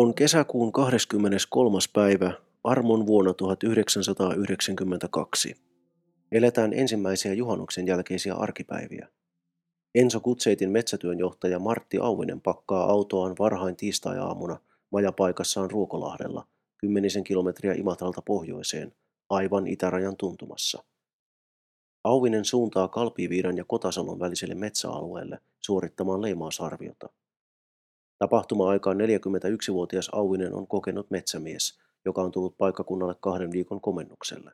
On kesäkuun 23. päivä armon vuonna 1992. Eletään ensimmäisiä juhannuksen jälkeisiä arkipäiviä. Enso Kutseitin metsätyönjohtaja Martti Auvinen pakkaa autoaan varhain tiistai-aamuna majapaikassaan Ruokolahdella, kymmenisen kilometriä Imatralta pohjoiseen, aivan itärajan tuntumassa. Auvinen suuntaa Kalpiviidan ja Kotasalon väliselle metsäalueelle suorittamaan leimausarviota. Tapahtuma-aikaan 41-vuotias Auvinen on kokenut metsämies, joka on tullut paikkakunnalle kahden viikon komennukselle.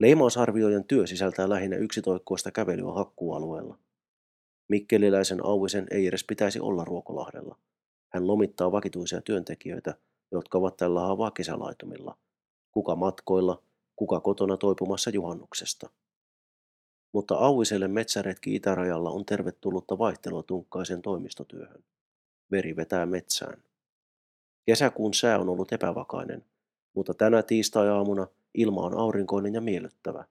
Leimausarvioijan työ sisältää lähinnä yksitoikkoista kävelyä hakkuualueella. Mikkeliläisen Auvisen ei edes pitäisi olla Ruokolahdella. Hän lomittaa vakituisia työntekijöitä, jotka ovat tällä haavaa kesälaitumilla. Kuka matkoilla, kuka kotona toipumassa juhannuksesta. Mutta Auiselle metsäretki itärajalla on tervetullutta vaihtelua tunkkaisen toimistotyöhön. Veri vetää metsään. Kesäkuun sää on ollut epävakainen, mutta tänä tiistai-aamuna ilma on aurinkoinen ja miellyttävä.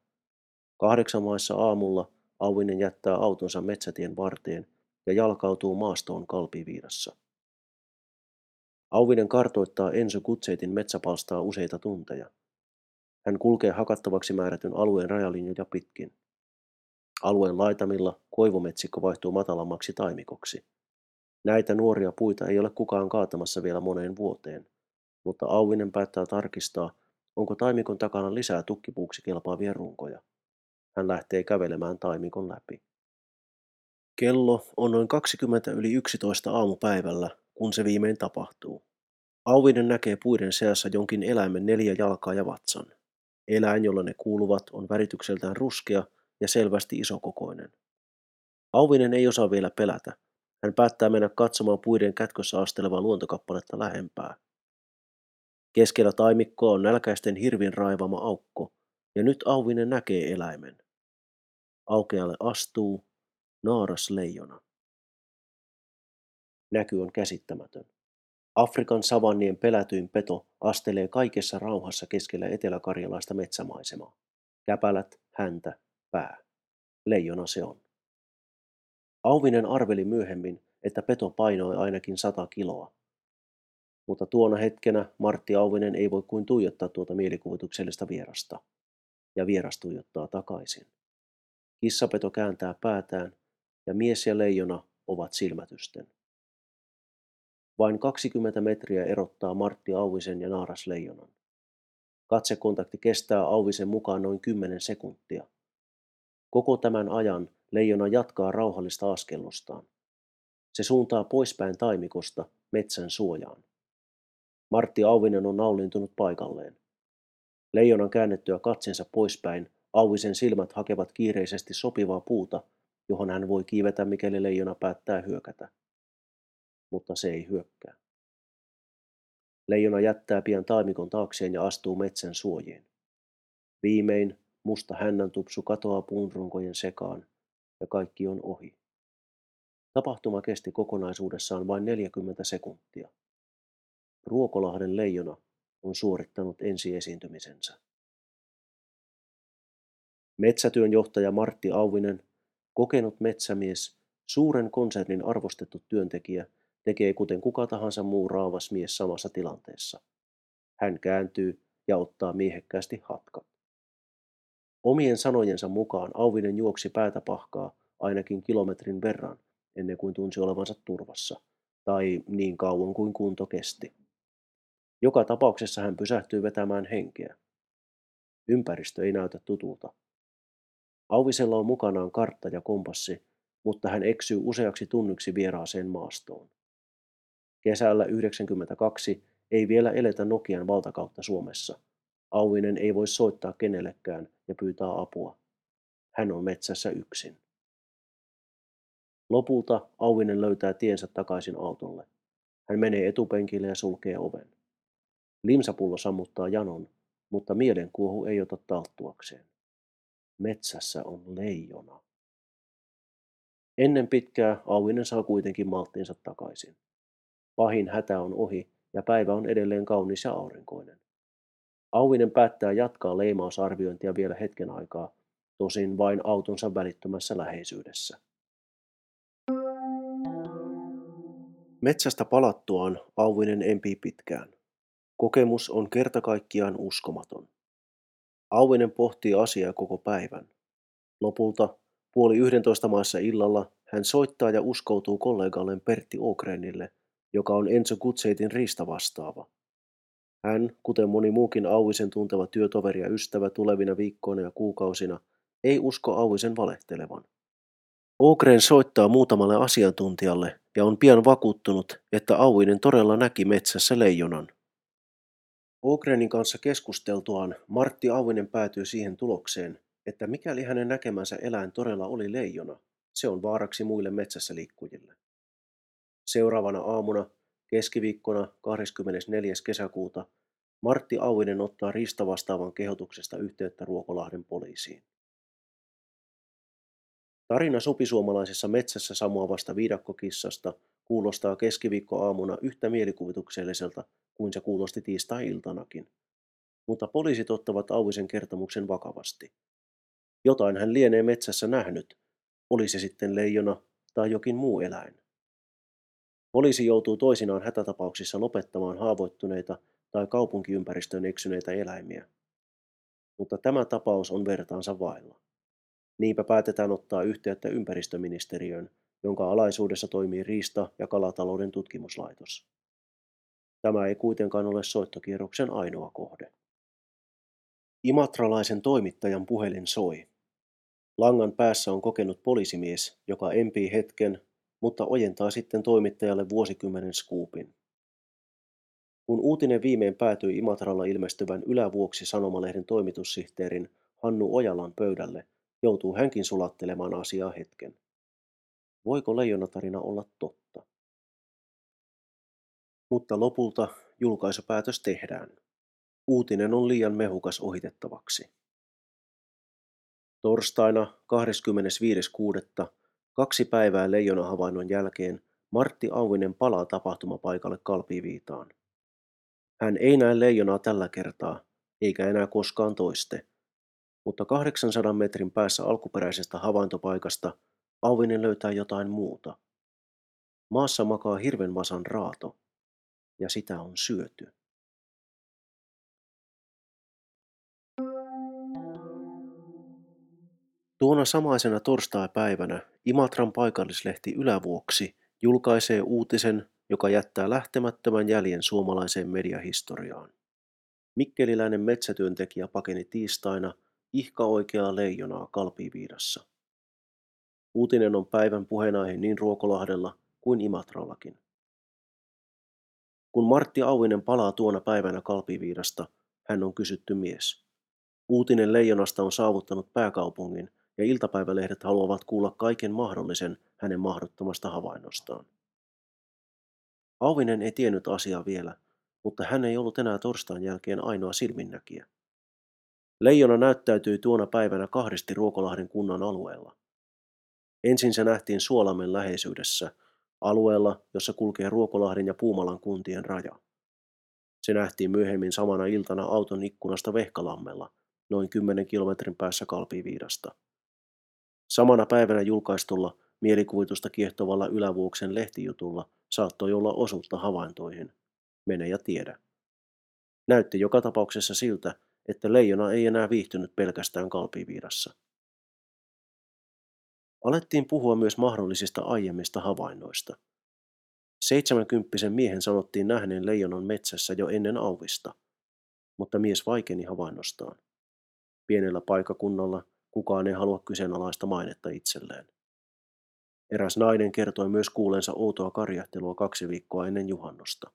Kahdeksan maissa aamulla Auvinen jättää autonsa metsätien varteen ja jalkautuu maastoon kalpiviidassa. Auvinen kartoittaa Enso Kutseitin metsäpalstaa useita tunteja. Hän kulkee hakattavaksi määrätyn alueen rajalinjoja pitkin. Alueen laitamilla koivumetsikko vaihtuu matalammaksi taimikoksi. Näitä nuoria puita ei ole kukaan kaatamassa vielä moneen vuoteen, mutta Auvinen päättää tarkistaa, onko taimikon takana lisää tukkipuuksi kelpaavia runkoja. Hän lähtee kävelemään taimikon läpi. Kello on noin 20 yli 11 aamupäivällä, kun se viimein tapahtuu. Auvinen näkee puiden seassa jonkin eläimen neljä jalkaa ja vatsan. Eläin, jolla ne kuuluvat, on väritykseltään ruskea ja selvästi isokokoinen. Auvinen ei osaa vielä pelätä. Hän päättää mennä katsomaan puiden kätkössä astelevaa luontokappaletta lähempää. Keskellä taimikkoa on nälkäisten hirvin raivama aukko, ja nyt Auvinen näkee eläimen. Aukealle astuu naaras leijona. Näky on käsittämätön. Afrikan savannien pelätyin peto astelee kaikessa rauhassa keskellä eteläkarjalaista metsämaisemaa. Käpälät, häntä, pää. Leijona se on. Auvinen arveli myöhemmin, että peto painoi ainakin sata kiloa. Mutta tuona hetkenä Martti Auvinen ei voi kuin tuijottaa tuota mielikuvituksellista vierasta. Ja vieras tuijottaa takaisin. Kissapeto kääntää päätään ja mies ja leijona ovat silmätysten. Vain 20 metriä erottaa Martti Auvisen ja Naaras leijonan. Katsekontakti kestää Auvisen mukaan noin 10 sekuntia. Koko tämän ajan leijona jatkaa rauhallista askellustaan. Se suuntaa poispäin taimikosta metsän suojaan. Martti Auvinen on naulintunut paikalleen. Leijonan käännettyä katsensa poispäin, Auvisen silmät hakevat kiireisesti sopivaa puuta, johon hän voi kiivetä, mikäli leijona päättää hyökätä. Mutta se ei hyökkää. Leijona jättää pian taimikon taakseen ja astuu metsän suojiin. Viimein musta hännän tupsu katoaa puunrunkojen sekaan ja kaikki on ohi. Tapahtuma kesti kokonaisuudessaan vain 40 sekuntia. Ruokolahden leijona on suorittanut ensiesiintymisensä. Metsätyön johtaja Martti Auvinen, kokenut metsämies, suuren konsernin arvostettu työntekijä, tekee kuten kuka tahansa muu raavas mies samassa tilanteessa. Hän kääntyy ja ottaa miehekkäästi hatkat. Omien sanojensa mukaan Auvinen juoksi päätä pahkaa ainakin kilometrin verran ennen kuin tunsi olevansa turvassa, tai niin kauan kuin kunto kesti. Joka tapauksessa hän pysähtyy vetämään henkeä. Ympäristö ei näytä tutulta. Auvisella on mukanaan kartta ja kompassi, mutta hän eksyy useaksi tunniksi vieraaseen maastoon. Kesällä 92 ei vielä eletä Nokian valtakautta Suomessa. Auvinen ei voi soittaa kenellekään ja pyytää apua. Hän on metsässä yksin. Lopulta Auvinen löytää tiensä takaisin autolle. Hän menee etupenkille ja sulkee oven. Limsapullo sammuttaa janon, mutta mielenkuohu ei ota talttuakseen. Metsässä on leijona. Ennen pitkää Auvinen saa kuitenkin malttinsa takaisin. Pahin hätä on ohi ja päivä on edelleen kaunis ja aurinkoinen. Auvinen päättää jatkaa leimausarviointia vielä hetken aikaa, tosin vain autonsa välittömässä läheisyydessä. Metsästä palattuaan Auvinen empii pitkään. Kokemus on kerta kaikkiaan uskomaton. Auvinen pohtii asiaa koko päivän. Lopulta puoli yhdentoista maassa illalla hän soittaa ja uskoutuu kollegalleen Pertti Ogrenille, joka on Enzo Kutseitin riistavastaava. Hän, kuten moni muukin Auvisen tunteva työtoveri ja ystävä tulevina viikkoina ja kuukausina, ei usko Auvisen valehtelevan. Ogren soittaa muutamalle asiantuntijalle ja on pian vakuuttunut, että Auvinen todella näki metsässä leijonan. Ogrenin kanssa keskusteltuaan Martti Auvinen päätyy siihen tulokseen, että mikäli hänen näkemänsä eläin todella oli leijona, se on vaaraksi muille metsässä liikkujille. Seuraavana aamuna, keskiviikkona 24. kesäkuuta, Martti Auvinen ottaa riistavastaavan kehotuksesta yhteyttä Ruokolahden poliisiin. Tarina supisuomalaisessa metsässä samuavasta viidakkokissasta kuulostaa keskiviikkoaamuna yhtä mielikuvitukselliselta kuin se kuulosti tiistai-iltanakin. Mutta poliisit ottavat Auvisen kertomuksen vakavasti. Jotain hän lienee metsässä nähnyt, oli se sitten leijona tai jokin muu eläin. Poliisi joutuu toisinaan hätätapauksissa lopettamaan haavoittuneita tai kaupunkiympäristöön eksyneitä eläimiä. Mutta tämä tapaus on vertaansa vailla. Niinpä päätetään ottaa yhteyttä ympäristöministeriöön, jonka alaisuudessa toimii Riista- ja kalatalouden tutkimuslaitos. Tämä ei kuitenkaan ole soittokierroksen ainoa kohde. Imatralaisen toimittajan puhelin soi. Langan päässä on kokenut poliisimies, joka empii hetken, mutta ojentaa sitten toimittajalle vuosikymmenen skuupin. Kun uutinen viimein päätyi Imatralla ilmestyvän Ylävuoksi sanomalehden toimitussihteerin Hannu Ojalan pöydälle, joutuu hänkin sulattelemaan asiaa hetken. Voiko leijonatarina olla totta? Mutta lopulta julkaisupäätös tehdään. Uutinen on liian mehukas ohitettavaksi. Torstaina 25.6. kaksi päivää leijonahavainnon jälkeen Martti Auvinen palaa tapahtumapaikalle Kalpiviitaan. Hän ei näe leijonaa tällä kertaa, eikä enää koskaan toiste, mutta 800 metrin päässä alkuperäisestä havaintopaikasta Auvinen löytää jotain muuta. Maassa makaa hirvenvasan raato, ja sitä on syöty. Tuona samaisena torstai-päivänä Imatran paikallislehti Ylävuoksi julkaisee uutisen, joka jättää lähtemättömän jäljen suomalaiseen mediahistoriaan. Mikkeliläinen metsätyöntekijä pakeni tiistaina ihka oikeaa leijonaa Kalpiviidassa. Uutinen on päivän puheenaihe niin Ruokolahdella kuin Imatrallakin. Kun Martti Auvinen palaa tuona päivänä Kalpiviidasta, hän on kysytty mies. Uutinen leijonasta on saavuttanut pääkaupungin ja iltapäivälehdet haluavat kuulla kaiken mahdollisen hänen mahdottomasta havainnostaan. Auvinen ei tiennyt asiaa vielä, mutta hän ei ollut enää torstain jälkeen ainoa silminnäkijä. Leijona näyttäytyi tuona päivänä kahdesti Ruokolahden kunnan alueella. Ensin se nähtiin Suolamen läheisyydessä, alueella, jossa kulkee Ruokolahden ja Puumalan kuntien raja. Se nähtiin myöhemmin samana iltana auton ikkunasta Vehkalammella, noin 10 kilometrin päässä Kalpiviidasta. Samana päivänä julkaistulla mielikuvitusta kiehtovalla Ylävuoksen lehtijutulla saattoi olla osuutta havaintoihin. Mene ja tiedä. Näytti joka tapauksessa siltä, että leijona ei enää viihtynyt pelkästään kalpiviirassa. Alettiin puhua myös mahdollisista aiemmista havainnoista. Seitsemänkymppisen miehen sanottiin nähneen leijonan metsässä jo ennen auvista, mutta mies vaikeni havainnostaan. Pienellä paikakunnalla kukaan ei halua kyseenalaista mainetta itselleen. Eräs nainen kertoi myös kuulensa outoa karjahtelua kaksi viikkoa ennen juhannosta.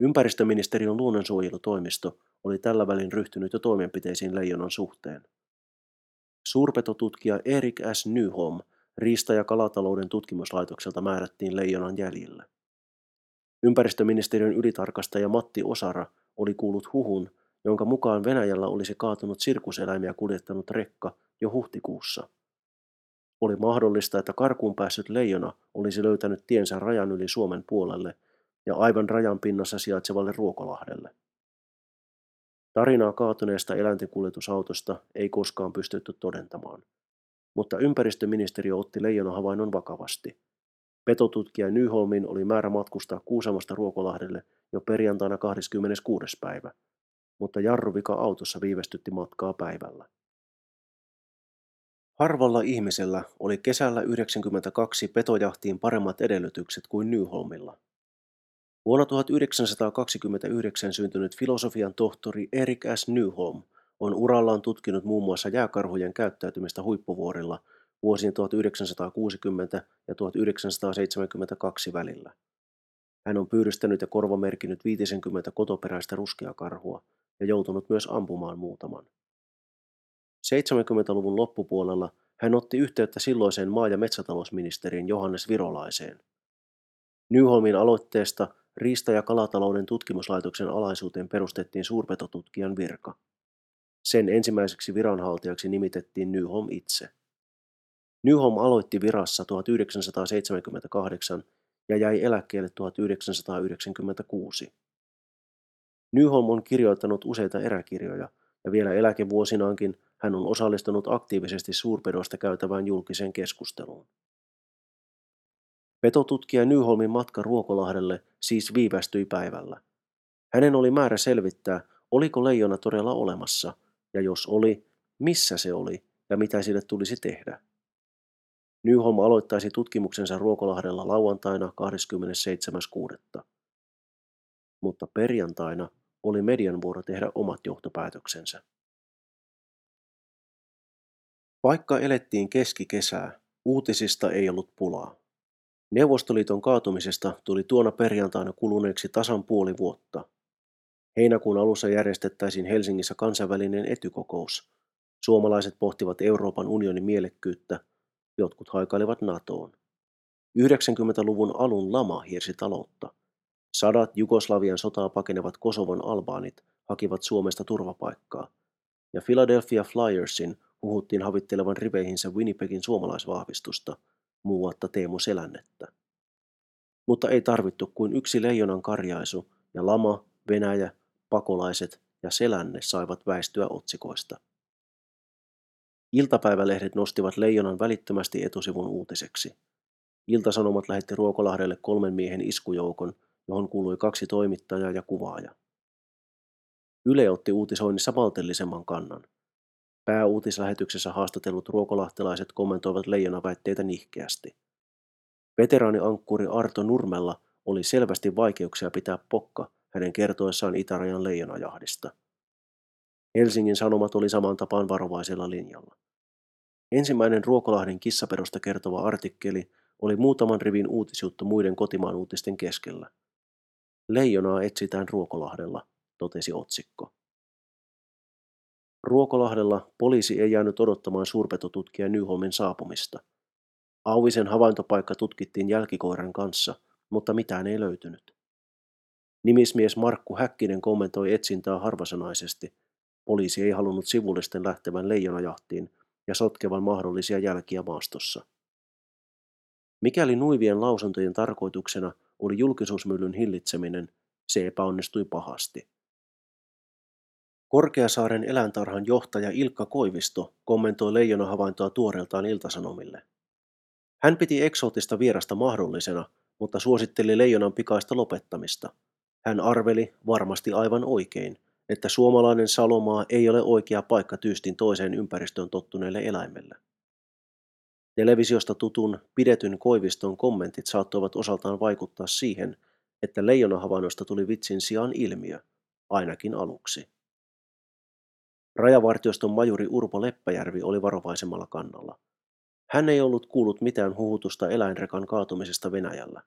Ympäristöministeriön luonnonsuojelutoimisto oli tällä välin ryhtynyt jo toimenpiteisiin leijonan suhteen. Suurpetotutkija Erik S. Nyholm Riista- ja kalatalouden tutkimuslaitokselta määrättiin leijonan jäljille. Ympäristöministeriön ylitarkastaja Matti Osara oli kuullut huhun, jonka mukaan Venäjällä olisi kaatunut sirkuseläimiä kuljettanut rekka jo huhtikuussa. Oli mahdollista, että karkuun päässyt leijona olisi löytänyt tiensä rajan yli Suomen puolelle – ja aivan rajan pinnassa sijaitsevalle Ruokolahdelle. Tarinaa kaatuneesta eläintenkuljetusautosta ei koskaan pystytty todentamaan, mutta ympäristöministeriö otti leijona havainnon vakavasti. Petotutkija Nyholmin oli määrä matkustaa Kuusamosta Ruokolahdelle jo perjantaina 26. päivä, mutta jarruvika autossa viivästytti matkaa päivällä. Harvalla ihmisellä oli kesällä 92 petojahtiin paremmat edellytykset kuin Nyholmilla. Vuonna 1929 syntynyt filosofian tohtori Erik S. Nyholm on urallaan tutkinut muun muassa jääkarhujen käyttäytymistä huippuvuorilla vuosien 1960 ja 1972 välillä. Hän on pyydystänyt ja korvamerkinnyt 50 kotoperäistä ruskeakarhua ja joutunut myös ampumaan muutaman. 70-luvun loppupuolella hän otti yhteyttä silloiseen maa- ja metsätalousministeriin Johannes Virolaiseen. Nyholmin aloitteesta Riista- ja kalatalouden tutkimuslaitoksen alaisuuteen perustettiin suurpetotutkijan virka. Sen ensimmäiseksi viranhaltijaksi nimitettiin Nyholm itse. Nyholm aloitti virassa 1978 ja jäi eläkkeelle 1996. Nyholm on kirjoittanut useita eräkirjoja ja vielä eläkevuosinaankin hän on osallistunut aktiivisesti suurpedosta käytävään julkiseen keskusteluun. Petotutkija Nyholmin matka Ruokolahdelle siis viivästyi päivällä. Hänen oli määrä selvittää, oliko leijona todella olemassa, ja jos oli, missä se oli ja mitä sille tulisi tehdä. Nyholm aloittaisi tutkimuksensa Ruokolahdella lauantaina 27.6. Mutta perjantaina oli median vuoro tehdä omat johtopäätöksensä. Vaikka elettiin keskikesää, uutisista ei ollut pulaa. Neuvostoliiton kaatumisesta tuli tuona perjantaina kuluneeksi tasan puoli vuotta. Heinäkuun alussa järjestettäisiin Helsingissä kansainvälinen etykokous. Suomalaiset pohtivat Euroopan unionin mielekkyyttä, jotkut haikailivat NATOon. 90-luvun alun lama hiersi taloutta. Sadat Jugoslavian sotaa pakenevat Kosovon albaanit hakivat Suomesta turvapaikkaa, ja Philadelphia Flyersin huhuttiin havittelevan riveihinsä Winnipegin suomalaisvahvistusta, muuatta Teemu Selännettä. Mutta ei tarvittu kuin yksi leijonan karjaisu, ja lama, Venäjä, pakolaiset ja Selänne saivat väistyä otsikoista. Iltapäivälehdet nostivat leijonan välittömästi etusivun uutiseksi. Iltasanomat lähetti Ruokolahdelle kolmen miehen iskujoukon, johon kuului kaksi toimittajaa ja kuvaaja. Yle otti uutisoinnissa maltillisemman kannan. Pääuutislähetyksessä haastatellut ruokolahtelaiset kommentoivat leijonaväitteitä nihkeästi. Veteraaniankkuri Arto Nurmella oli selvästi vaikeuksia pitää pokka hänen kertoessaan itärajan leijonajahdista. Helsingin Sanomat oli saman tapaan varovaisella linjalla. Ensimmäinen Ruokolahden kissaperosta kertova artikkeli oli muutaman rivin uutisjuttu muiden kotimaan uutisten keskellä. Leijonaa etsitään Ruokolahdella, totesi otsikko. Ruokolahdella poliisi ei jäänyt odottamaan suurpetotutkija Nyholmin saapumista. Auvisen havaintopaikka tutkittiin jälkikoiran kanssa, mutta mitään ei löytynyt. Nimismies Markku Häkkinen kommentoi etsintää harvasanaisesti. Poliisi ei halunnut sivullisten lähtevän leijonajahtiin ja sotkevan mahdollisia jälkiä maastossa. Mikäli nuivien lausuntojen tarkoituksena oli julkisuusmyllyn hillitseminen, se epäonnistui pahasti. Korkeasaaren eläintarhan johtaja Ilkka Koivisto kommentoi leijonahavaintoa tuoreeltaan iltasanomille. Hän piti eksoottista vierasta mahdollisena, mutta suositteli leijonan pikaista lopettamista. Hän arveli, varmasti aivan oikein, että suomalainen salomaa ei ole oikea paikka tyystin toiseen ympäristöön tottuneelle eläimelle. Televisiosta tutun pidetyn Koiviston kommentit saattoivat osaltaan vaikuttaa siihen, että leijonahavainnosta tuli vitsin sijaan ilmiö, ainakin aluksi. Rajavartioston majuri Urpo Leppäjärvi oli varovaisemmalla kannalla. Hän ei ollut kuullut mitään huhutusta eläinrekan kaatumisesta Venäjällä.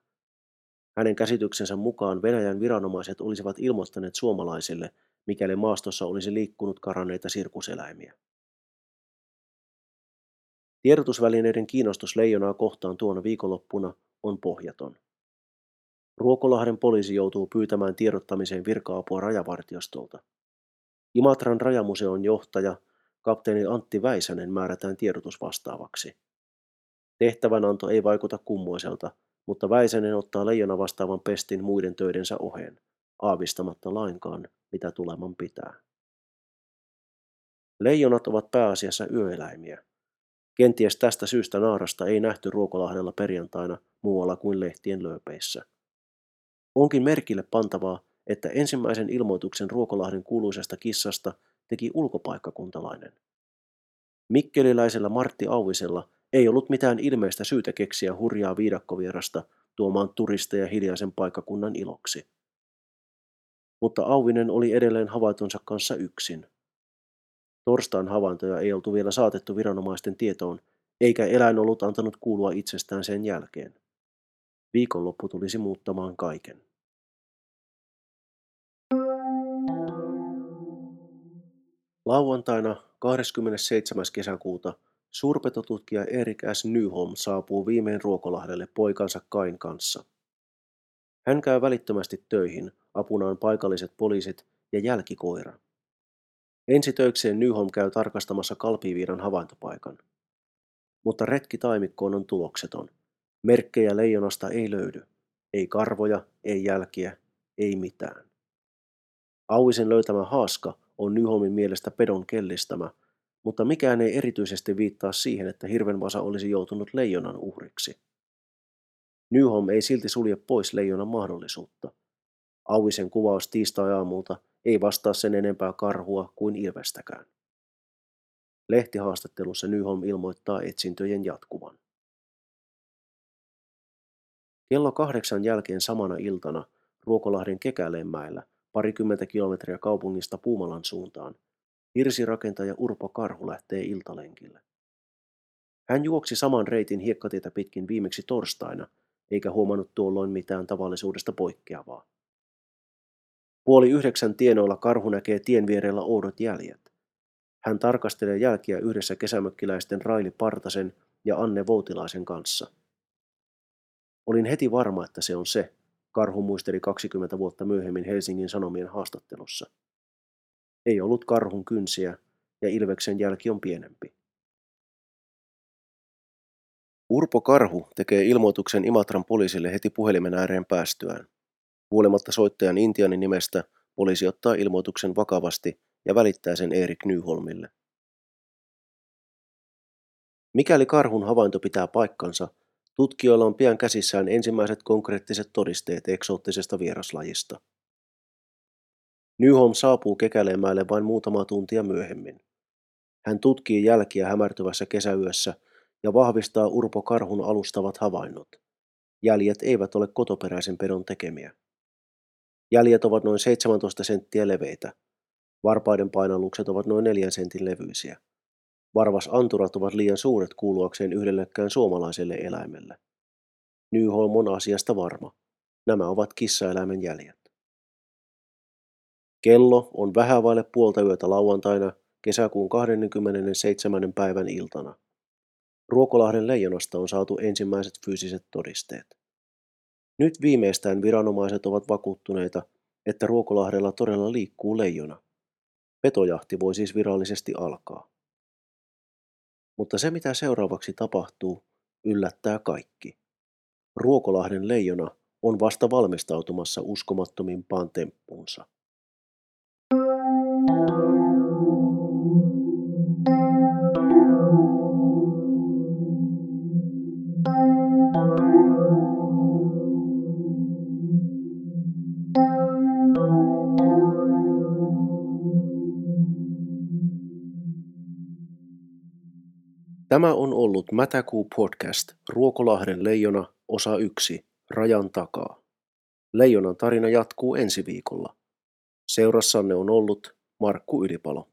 Hänen käsityksensä mukaan Venäjän viranomaiset olisivat ilmoittaneet suomalaisille, mikäli maastossa olisi liikkunut karanneita sirkuseläimiä. Tiedotusvälineiden kiinnostus leijonaa kohtaan tuona viikonloppuna on pohjaton. Ruokolahden poliisi joutuu pyytämään tiedottamiseen virka-apua rajavartiostolta. Imatran rajamuseon johtaja, kapteeni Antti Väisänen määrätään tiedotusvastaavaksi. Tehtävänanto ei vaikuta kummoiselta, mutta Väisänen ottaa leijona vastaavan pestin muiden töidensä oheen, aavistamatta lainkaan, mitä tuleman pitää. Leijonat ovat pääasiassa yöeläimiä. Kenties tästä syystä naarasta ei nähty Ruokolahdella perjantaina muualla kuin lehtien lööpeissä. Onkin merkille pantavaa, että ensimmäisen ilmoituksen Ruokolahden kuuluisesta kissasta teki ulkopaikkakuntalainen. Mikkeliläisellä Martti Auvisella ei ollut mitään ilmeistä syytä keksiä hurjaa viidakkovierasta tuomaan turisteja hiljaisen paikkakunnan iloksi. Mutta Auvinen oli edelleen havaitonsa kanssa yksin. Torstain havaintoja ei oltu vielä saatettu viranomaisten tietoon, eikä eläin ollut antanut kuulua itsestään sen jälkeen. Viikonloppu tulisi muuttamaan kaiken. Lauantaina 27. kesäkuuta suurpetotutkija Erik S. Nyholm saapuu viimein Ruokolahdelle poikansa Kain kanssa. Hän käy välittömästi töihin, apunaan paikalliset poliisit ja jälkikoira. Ensitöikseen Nyholm käy tarkastamassa kalpiviiran havaintopaikan. Mutta retki taimikkoon on tulokseton. Merkkejä leijonasta ei löydy. Ei karvoja, ei jälkiä, ei mitään. Auisen löytämä haaska on Nyholmin mielestä pedon kellistämä, mutta mikään ei erityisesti viittaa siihen, että hirvenvasa olisi joutunut leijonan uhriksi. Nyholm ei silti sulje pois leijonan mahdollisuutta. Auisen kuvaus tiistai-aamulta ei vastaa sen enempää karhua kuin ilvestäkään. Lehtihaastattelussa Nyholm ilmoittaa etsintöjen jatkuvan. Kello kahdeksan jälkeen samana iltana Ruokolahden Kekäleenmäellä parikymmentä kilometriä kaupungista Puumalan suuntaan, hirsirakentaja Urpo Karhu lähtee iltalenkille. Hän juoksi saman reitin hiekkatietä pitkin viimeksi torstaina, eikä huomannut tuolloin mitään tavallisuudesta poikkeavaa. Puoli yhdeksän tienoilla karhu näkee tien vierellä oudot jäljet. Hän tarkastelee jälkiä yhdessä kesämökkiläisten Raili Partasen ja Anne Voutilaisen kanssa. Olin heti varma, että se on se, Karhu muisteli 20 vuotta myöhemmin Helsingin Sanomien haastattelussa. Ei ollut karhun kynsiä ja Ilveksen jälki on pienempi. Urpo Karhu tekee ilmoituksen Imatran poliisille heti puhelimen ääreen päästyään. Huolimatta soittajan Intianin nimestä, poliisi ottaa ilmoituksen vakavasti ja välittää sen Erik Nyholmille. Mikäli karhun havainto pitää paikkansa, Tutkijoilla on pian käsissään ensimmäiset konkreettiset todisteet eksoottisesta vieraslajista. Nyholm saapuu Kekäleemäelle vain muutama tuntia myöhemmin. Hän tutkii jälkiä hämärtyvässä kesäyössä ja vahvistaa Urpo Karhun alustavat havainnot. Jäljet eivät ole kotoperäisen pedon tekemiä. Jäljet ovat noin 17 senttiä leveitä. Varpaiden painallukset ovat noin 4 sentin levyisiä. Varvasanturat ovat liian suuret kuuluakseen yhdellekään suomalaiselle eläimelle. Nyholm on asiasta varma. Nämä ovat kissaeläimen jäljet. Kello on vähän vaille puolta yötä lauantaina kesäkuun 27. päivän iltana. Ruokolahden leijonasta on saatu ensimmäiset fyysiset todisteet. Nyt viimeistään viranomaiset ovat vakuuttuneita, että Ruokolahdella todella liikkuu leijona. Petojahti voi siis virallisesti alkaa. Mutta se mitä seuraavaksi tapahtuu, yllättää kaikki. Ruokolahden leijona on vasta valmistautumassa uskomattomimpaan temppuunsa. Tämä on ollut Mätäkuu podcast Ruokolahden leijona osa 1 Rajan takaa. Leijonan tarina jatkuu ensi viikolla. Seurassanne on ollut Markku Ylipalo.